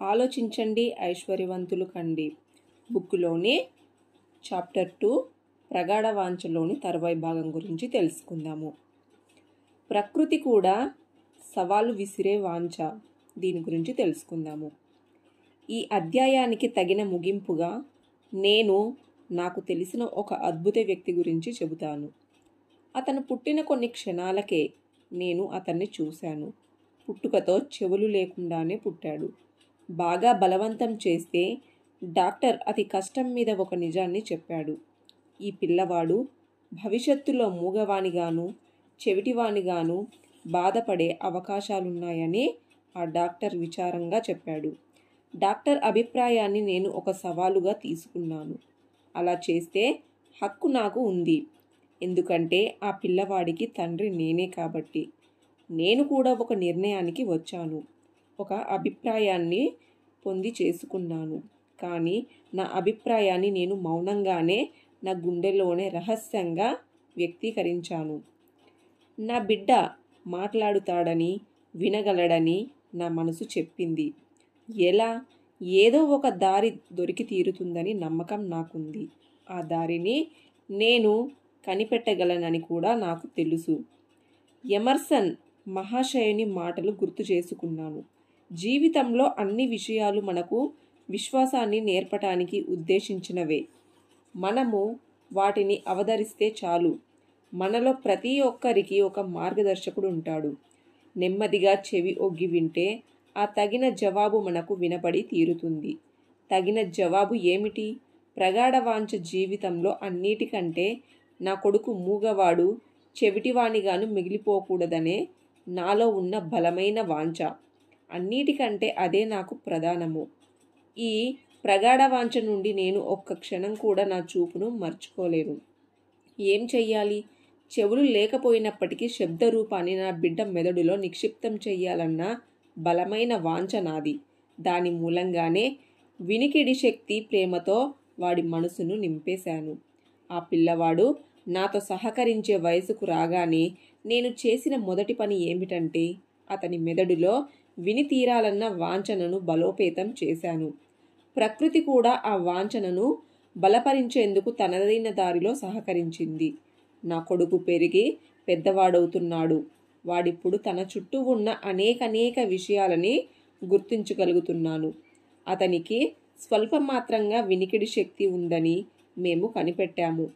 ఆలోచించండి ఐశ్వర్యవంతులు కండి. బుక్లోని chapter two ప్రగాఢ వాంఛలోని తర్వాయి భాగం గురించి తెలుసుకుందాము. ప్రకృతి కూడా సవాలు విసిరే వాంఛ. దీని గురించి తెలుసుకుందాము. ఈ అధ్యాయానికి తగిన ముగింపుగా నేను నాకు తెలిసిన ఒక అద్భుత వ్యక్తి గురించి చెబుతాను. అతను పుట్టిన కొన్ని క్షణాలకే నేను అతన్ని చూశాను. పుట్టుకతో చెవులు లేకుండానే పుట్టాడు. బాగా బలవంతం చేస్తే డాక్టర్ అతి కష్టం మీద ఒక నిజాన్ని చెప్పాడు. ఈ పిల్లవాడు భవిష్యత్తులో మూగవానిగాను చెవిటివానిగాను బాధపడే అవకాశాలున్నాయని ఆ డాక్టర్ విచారంగా చెప్పాడు. డాక్టర్ అభిప్రాయాన్ని నేను ఒక సవాలుగా తీసుకున్నాను. అలా చేస్తే హక్కు నాకు ఉంది. ఎందుకంటే ఆ పిల్లవాడికి తండ్రి నేనే కాబట్టి. నేను కూడా ఒక నిర్ణయానికి వచ్చాను. ఒక అభిప్రాయాన్ని పొంది చేసుకున్నాను. కానీ నా అభిప్రాయాన్ని నేను మౌనంగానే నా గుండెలోనే రహస్యంగా వ్యక్తీకరించాను. నా బిడ్డ మాట్లాడుతాడని వినగలడని నా మనసు చెప్పింది. ఎలా? ఏదో ఒక దారి దొరికి తీరుతుందని నమ్మకం నాకుంది. ఆ దారిని నేను కనిపెట్టగలనని కూడా నాకు తెలుసు. ఎమర్సన్ మహాశయుని మాటలు గుర్తు చేసుకున్నాను. జీవితంలో అన్ని విషయాలు మనకు విశ్వాసాన్ని నేర్పటానికి ఉద్దేశించినవే. మనము వాటిని అవధరిస్తే చాలు. మనలో ప్రతి ఒక్కరికి ఒక మార్గదర్శకుడు ఉంటాడు. నెమ్మదిగా చెవి ఒగ్గి వింటే ఆ తగిన జవాబు మనకు వినపడి తీరుతుంది. తగిన జవాబు ఏమిటి? ప్రగాఢ వాంఛ జీవితంలో అన్నిటికంటే నా కొడుకు మూగవాడు చెవిటివాణిగాను మిగిలిపోకూడదనే నాలో ఉన్న బలమైన వాంఛ. అన్నిటికంటే అదే నాకు ప్రధానము. ఈ ప్రగాఢ వాంఛ నుండి నేను ఒక్క క్షణం కూడా నా చూపును మర్చుకోలేను ఏం చెయ్యాలి? చెవులు లేకపోయినప్పటికీ శబ్ద రూపాన్ని నా బిడ్డ మెదడులో నిక్షిప్తం చెయ్యాలన్న బలమైన వాంఛ నాది. దాని మూలంగానే వినికిడి శక్తి ప్రేమతో వాడి మనసును నింపేశాను. ఆ పిల్లవాడు నాతో సహకరించే వయసుకు రాగానే నేను చేసిన మొదటి పని ఏమిటంటే అతని మెదడులో విని తీరాలన్న వాంఛనను బలోపేతం చేశాను. ప్రకృతి కూడా ఆ వాంఛనను బలపరించేందుకు తనదైన దారిలో సహకరించింది. నా కొడుకు పెరిగి పెద్దవాడవుతున్నాడు. వాడిప్పుడు తన చుట్టూ ఉన్న అనేకనేక విషయాలని గుర్తించగలుగుతున్నాను. అతనికి స్వల్ప మాత్రంగా వినికిడి శక్తి ఉందని మేము కనిపెట్టాము.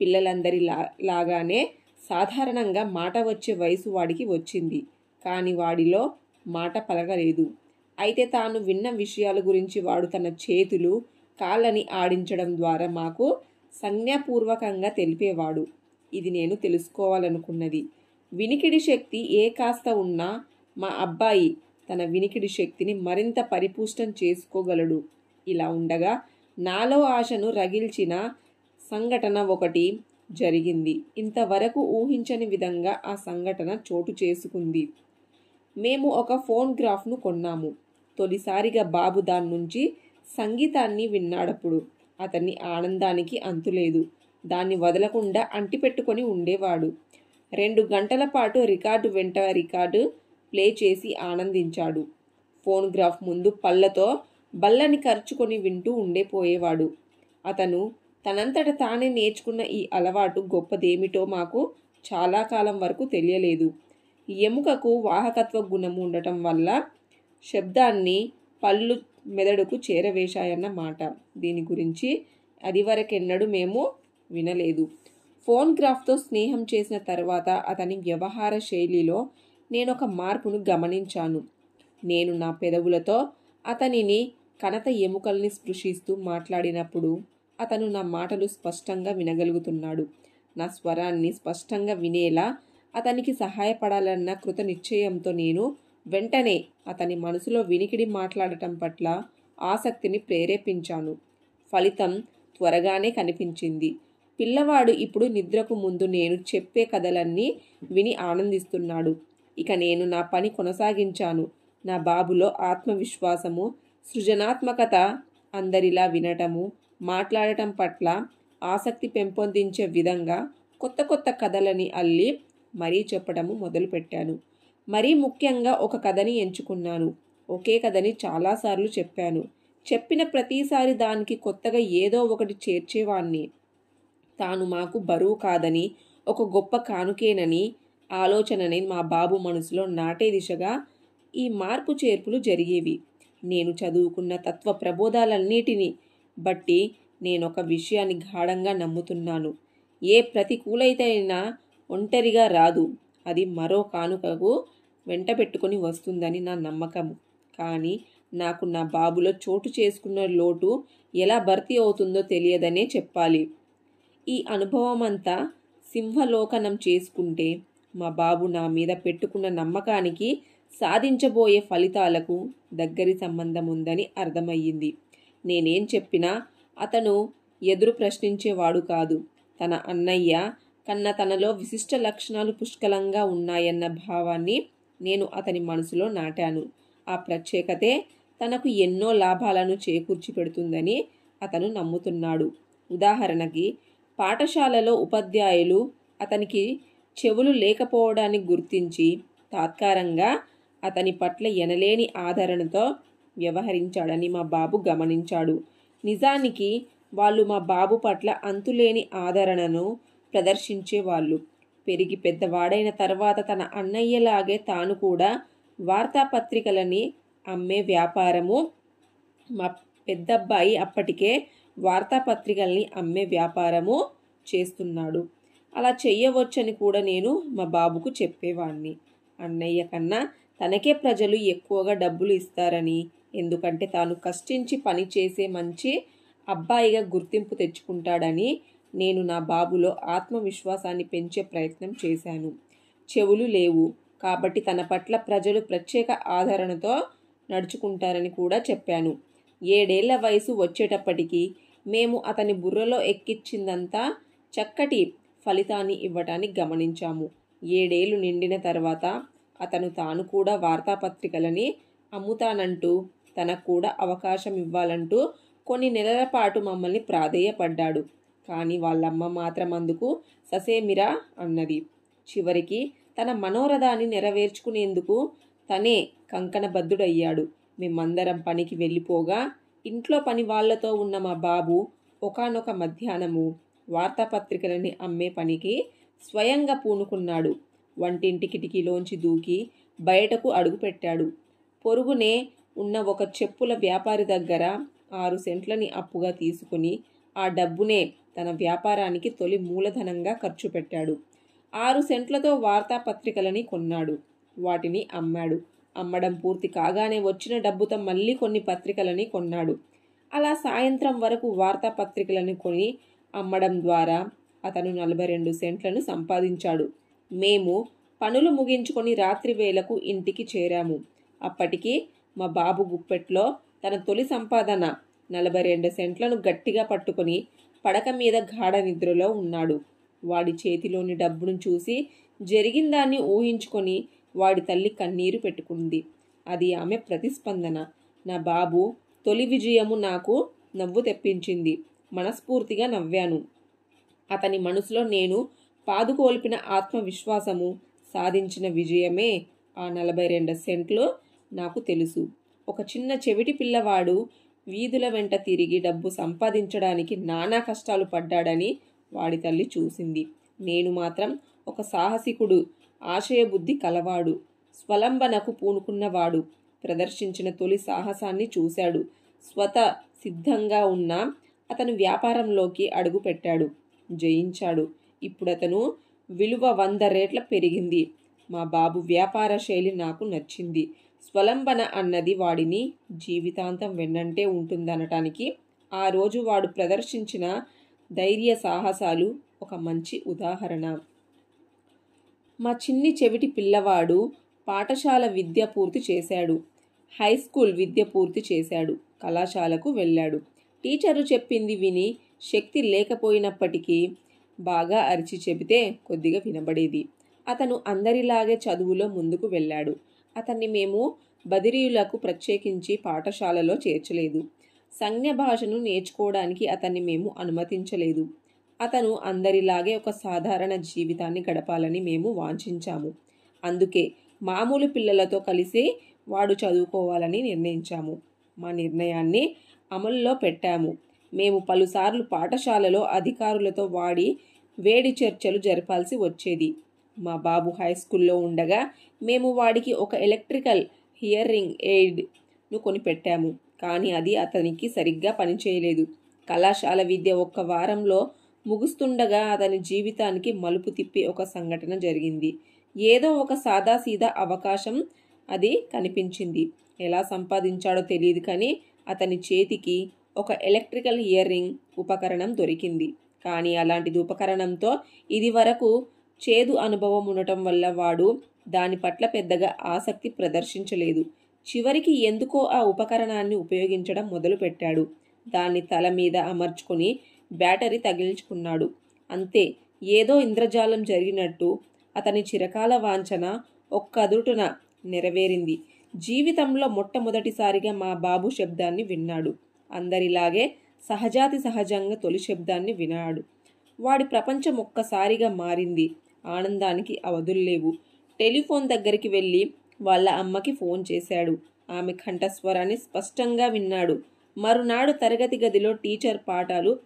పిల్లలందరి లా లాగానే సాధారణంగా మాట వచ్చే వయసు వాడికి వచ్చింది. కానీ వాడిలో మాట పలకలేదు. అయితే తాను విన్న విషయాల గురించి వాడు తన చేతులు కాళ్ళని ఆడించడం ద్వారా మాకు సంజ్ఞాపూర్వకంగా తెలిపేవాడు. ఇది నేను తెలుసుకోవాలనుకున్నది. వినికిడి శక్తి ఏ కాస్త ఉన్నా మా అబ్బాయి తన వినికిడి శక్తిని మరింత పరిపుష్టం చేసుకోగలడు. ఇలా ఉండగా నాలో ఆశను రగిల్చిన సంఘటన ఒకటి జరిగింది. ఇంతవరకు ఊహించని విధంగా ఆ సంఘటన చోటు చేసుకుంది. మేము ఒక ఫోన్ గ్రాఫ్ను కొన్నాము. తొలిసారిగా బాబు దాని నుంచి సంగీతాన్ని విన్నాడప్పుడు. అతన్ని ఆనందానికి అంతులేదు. దాన్ని వదలకుండా అంటిపెట్టుకొని ఉండేవాడు. రెండు గంటల పాటు రికార్డు వెంట రికార్డు ప్లే చేసి ఆనందించాడు. ఫోన్గ్రాఫ్ ముందు పళ్ళతో బల్లని ఖర్చుకొని వింటూ ఉండిపోయేవాడు. అతను తనంతట తానే నేర్చుకున్న ఈ అలవాటు గొప్పదేమిటో మాకు చాలా కాలం వరకు తెలియలేదు. ఎముకకు వాహకత్వ గుణము ఉండటం వల్ల శబ్దాన్ని పళ్ళు మెదడుకు చేరవేశాయన్న మాట. దీని గురించి అది వరకెన్నడూ మేము వినలేదు. ఫోన్ గ్రాఫ్తో స్నేహం చేసిన తర్వాత అతని వ్యవహార శైలిలో నేను ఒక మార్పును గమనించాను. నేను నా పెదవులతో అతనిని కనత ఎముకల్ని స్పృశిస్తూ మాట్లాడినప్పుడు అతను నా మాటలు స్పష్టంగా వినగలుగుతున్నాడు. నా స్వరాన్ని స్పష్టంగా వినేలా అతనికి సహాయపడాలన్న కృత నిశ్చయంతో నేను వెంటనే అతని మనసులో వినికిడి మాట్లాడటం పట్ల ఆసక్తిని ప్రేరేపించాను. ఫలితం త్వరగానే కనిపించింది. పిల్లవాడు ఇప్పుడు నిద్రకు ముందు నేను చెప్పే కథలన్నీ విని ఆనందిస్తున్నాడు. ఇక నేను నా పని కొనసాగించాను. నా బాబులో ఆత్మవిశ్వాసము సృజనాత్మకత అందరిలా వినటము మాట్లాడటం పట్ల ఆసక్తి పెంపొందించే విధంగా కొత్త కొత్త కథలని అల్లి మరీ చెప్పడము మొదలుపెట్టాను. మరీ ముఖ్యంగా ఒక కథని ఎంచుకున్నాను. ఒకే కథని చాలాసార్లు చెప్పాను. చెప్పిన ప్రతిసారి దానికి కొత్తగా ఏదో ఒకటి చేర్చేవాణ్ణి. తాను మాకు బరువు కాదని ఒక గొప్ప కానుకేనని ఆలోచనని మా బాబు మనసులో నాటే దిశగా ఈ మార్పు చేర్పులు జరిగేవి. నేను చదువుకున్న తత్వ ప్రబోధాలన్నిటినీ బట్టి నేను ఒక విషయాన్ని గాఢంగా నమ్ముతున్నాను. ఏ ప్రతికూలైతేనా ఒంటరిగా రాదు. అది మరో కానుకకు వెంట పెట్టుకొని వస్తుందని నా నమ్మకం. కానీ నాకు నా బాబులో చోటు చేసుకున్న లోటు ఎలా భర్తీ అవుతుందో తెలియదనే చెప్పాలి. ఈ అనుభవం అంతా సింహలోకనం చేసుకుంటే మా బాబు నా మీద పెట్టుకున్న నమ్మకానికి సాధించబోయే ఫలితాలకు దగ్గరి సంబంధం ఉందని అర్థమయ్యింది. నేనేం చెప్పినా అతను ఎదురు ప్రశ్నించేవాడు కాదు. తన అన్నయ్య కన్న తనలో విశిష్ట లక్షణాలు పుష్కలంగా ఉన్నాయన్న భావాన్ని నేను అతని మనసులో నాటాను. ఆ ప్రత్యేకతే తనకు ఎన్నో లాభాలను చేకూర్చి పెడుతుందని అతను నమ్ముతున్నాడు. ఉదాహరణకి పాఠశాలలో ఉపాధ్యాయులు అతనికి చెవులు లేకపోవడాన్ని గుర్తించి తాత్కారంగా అతని పట్ల ఎనలేని ఆదరణతో వ్యవహరించాడని మా బాబు గమనించాడు. నిజానికి వాళ్ళు మా బాబు పట్ల అంతులేని ఆదరణను ప్రదర్శించేవాళ్ళు. పెరిగి పెద్దవాడైన తర్వాత తన అన్నయ్యలాగే తాను కూడా వార్తాపత్రికలని అమ్మే వ్యాపారము. మా పెద్దబ్బాయి అప్పటికే వార్తాపత్రికల్ని అమ్మే వ్యాపారము చేస్తున్నాడు. అలా చెయ్యవచ్చని కూడా నేను మా బాబుకు చెప్పేవాణ్ణి. అన్నయ్య కన్నా తనకే ప్రజలు ఎక్కువగా డబ్బులు ఇస్తారని ఎందుకంటే తాను కష్టించి పని చేసే మంచి అబ్బాయిగా గుర్తింపు తెచ్చుకుంటాడని నేను నా బాబులో ఆత్మవిశ్వాసాన్ని పెంచే ప్రయత్నం చేశాను. చెవులు లేవు. కాబట్టి తన పట్ల ప్రజలు ప్రత్యేక ఆదరణతో నడుచుకుంటారని కూడా చెప్పాను. ఏడేళ్ళ వయసు వచ్చేటప్పటికీ మేము అతని బుర్రలో ఎక్కించిందంతా చక్కటి ఫలితాన్ని ఇవ్వటాన్ని గమనించాము. ఏడేళ్ళు నిండిన తర్వాత అతను తాను కూడా వార్తాపత్రికలని అమ్ముతానంటూ తనకు కూడా అవకాశం ఇవ్వాలంటూ కొన్ని నెలల పాటు మమ్మల్ని ప్రాధేయపడ్డాడు. కానీ వాళ్ళమ్మ మాత్రం అందుకు ససేమిరా అన్నది. చివరికి తన మనోరథాన్ని నెరవేర్చుకునేందుకు తనే కంకణబద్ధుడయ్యాడు మేమందరం పనికి వెళ్ళిపోగా ఇంట్లో పని వాళ్ళతో ఉన్న మా బాబు ఒకనొక మధ్యాహ్నము వార్తాపత్రికలని అమ్మే పనికి స్వయంగా పూనుకున్నాడు. వంటింటి కిటికీలోంచి దూకి బయటకు అడుగుపెట్టాడు పొరుగునే ఉన్న ఒక చెప్పుల వ్యాపారి దగ్గర ఆరు సెంట్లని అప్పుగా తీసుకుని ఆ డబ్బునే తన వ్యాపారానికి తొలి మూలధనంగా ఖర్చు పెట్టాడు. ఆరు సెంట్లతో వార్తాపత్రికలని కొన్నాడు. వాటిని అమ్మాడు. అమ్మడం పూర్తి కాగానే వచ్చిన డబ్బుతో మళ్ళీ కొన్ని పత్రికలని కొన్నాడు. అలా సాయంత్రం వరకు వార్తాపత్రికలను కొని అమ్మడం ద్వారా అతను నలభై రెండు సెంట్లను సంపాదించాడు. మేము పనులు ముగించుకొని రాత్రి వేళకు ఇంటికి చేరాము. అప్పటికి మా బాబు గుప్పెట్లో తన తొలి సంపాదన నలభై రెండు సెంట్లను గట్టిగా పట్టుకొని పడక మీద గాఢ నిద్రలో ఉన్నాడు. వాడి చేతిలోని డబ్బును చూసి జరిగిందాన్ని ఊహించుకొని వాడి తల్లి కన్నీరు పెట్టుకుంది. అది ఆమె ప్రతిస్పందన. నా బాబు తొలి విజయము నాకు నవ్వు తెప్పించింది. మనస్ఫూర్తిగా నవ్వాను. అతని మనసులో నేను పాదుకోల్పిన ఆత్మవిశ్వాసము సాధించిన విజయమే ఆ నలభై రెండు సెంట్లు నాకు తెలుసు. ఒక చిన్న చెవిటి పిల్లవాడు వీధుల వెంట తిరిగి డబ్బు సంపాదించడానికి నానా కష్టాలు పడ్డాడని వాడి తల్లి చూసింది. నేను మాత్రం ఒక సాహసికుడు ఆశయబుద్ధి కలవాడు స్వలంబనకు పూనుకున్నవాడు. ప్రదర్శించిన తొలి సాహసాన్ని చూశాడు. స్వత సిద్ధంగా ఉన్న అతను వ్యాపారంలోకి అడుగుపెట్టాడు జయించాడు. ఇప్పుడు అతను విలువ వంద రేట్ల పెరిగింది. మా బాబు వ్యాపార శైలి నాకు నచ్చింది. స్వలంబన అన్నది వాడిని జీవితాంతం వెన్నంటే ఉంటుందనటానికి ఆ రోజు వాడు ప్రదర్శించిన ధైర్య సాహసాలు ఒక మంచి ఉదాహరణ. మా చిన్ని చెవిటి పిల్లవాడు పాఠశాల విద్య పూర్తి చేశాడు. హై స్కూల్ విద్య పూర్తి చేశాడు. కళాశాలకు వెళ్ళాడు. టీచరు చెప్పింది విని శక్తి లేకపోయినప్పటికీ బాగా అరిచి చెబితే కొద్దిగా వినబడేది. అతను అందరిలాగే చదువులో ముందుకు వెళ్ళాడు. అతన్ని మేము బదిరీయులకు ప్రత్యేకించి పాఠశాలలో చేర్చలేదు. సంజ్ఞ భాషను నేర్చుకోవడానికి అతన్ని మేము అనుమతించలేదు. అతను అందరిలాగే ఒక సాధారణ జీవితాన్ని గడపాలని మేము వాంఛించాము. అందుకే మామూలు పిల్లలతో కలిసి వాడు చదువుకోవాలని నిర్ణయించాము. మా నిర్ణయాన్ని అమల్లో పెట్టాము. మేము పలుసార్లు పాఠశాలలో అధికారులతో వాడి వేడి చర్చలు జరపాల్సి వచ్చేది. మా బాబు హై స్కూల్లో ఉండగా మేము వాడికి ఒక ఎలక్ట్రికల్ హియరింగ్ ఎయిడ్ను కొనిపెట్టాము. కానీ అది అతనికి సరిగ్గా పనిచేయలేదు. కళాశాల విద్య ఒక్క వారంలో ముగుస్తుండగా అతని జీవితానికి మలుపు తిప్పి ఒక సంఘటన జరిగింది. ఏదో ఒక సాదాసీదా అవకాశం అది కనిపించింది. ఎలా సంపాదించాడో తెలియదు కానీ అతని చేతికి ఒక ఎలక్ట్రికల్ ఇయర్ ఉపకరణం దొరికింది. కానీ అలాంటిది ఉపకరణంతో ఇది వరకు చేదు అనుభవం ఉండటం వల్ల వాడు దాని పట్ల పెద్దగా ఆసక్తి ప్రదర్శించలేదు. చివరికి ఎందుకో ఆ ఉపకరణాన్ని ఉపయోగించడం మొదలుపెట్టాడు. దాన్ని తల మీద అమర్చుకొని బ్యాటరీ తగిలించుకున్నాడు. అంతే ఏదో ఇంద్రజాలం జరిగినట్టు అతని చిరకాల వాంఛన ఒక్క అదుటున నెరవేరింది. జీవితంలో మొట్టమొదటిసారిగా మా బాబు శబ్దాన్ని విన్నాడు. అందరిలాగే సహజాతి సహజంగా తొలి శబ్దాన్ని వినాడు. వాడి ప్రపంచం ఒక్కసారిగా మారింది. ఆనందానికి అవధుల్లేవు టెలిఫోన్ దగ్గరికి వెళ్ళి వాళ్ళ అమ్మకి ఫోన్ చేశాడు. ఆమె కంఠస్వరాన్ని స్పష్టంగా విన్నాడు. మరునాడు తరగతి గదిలో టీచర్ పాఠాలు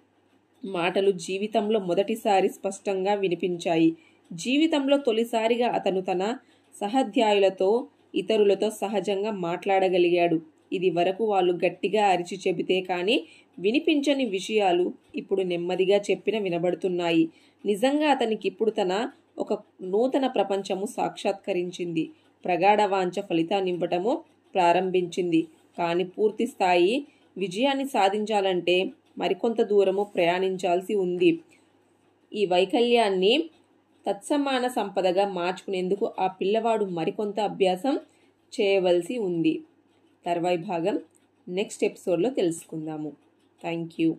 మాటలు జీవితంలో మొదటిసారి స్పష్టంగా వినిపించాయి. జీవితంలో తొలిసారిగా అతను తన సహాధ్యాయులతో ఇతరులతో సహజంగా మాట్లాడగలిగాడు. ఇది వరకు వాళ్ళు గట్టిగా అరిచి చెబితే కానీ వినిపించని విషయాలు ఇప్పుడు నెమ్మదిగా చెప్పిన వినబడుతున్నాయి. నిజంగా అతనికి ఇప్పుడు తన ఒక నూతన ప్రపంచము సాక్షాత్కరించింది. ప్రగాఢ వాంఛ ఫలితాన్నివ్వటము ప్రారంభించింది. కానీ పూర్తి స్థాయి విజయాన్ని సాధించాలంటే మరికొంత దూరము ప్రయాణించాల్సి ఉంది. ఈ వైకల్యాన్ని తత్సమాన సంపదగా మార్చుకునేందుకు ఆ పిల్లవాడు మరికొంత అభ్యాసం చేయవలసి ఉంది. తర్వాయి భాగం నెక్స్ట్ ఎపిసోడ్లో తెలుసుకుందాము. Thank you.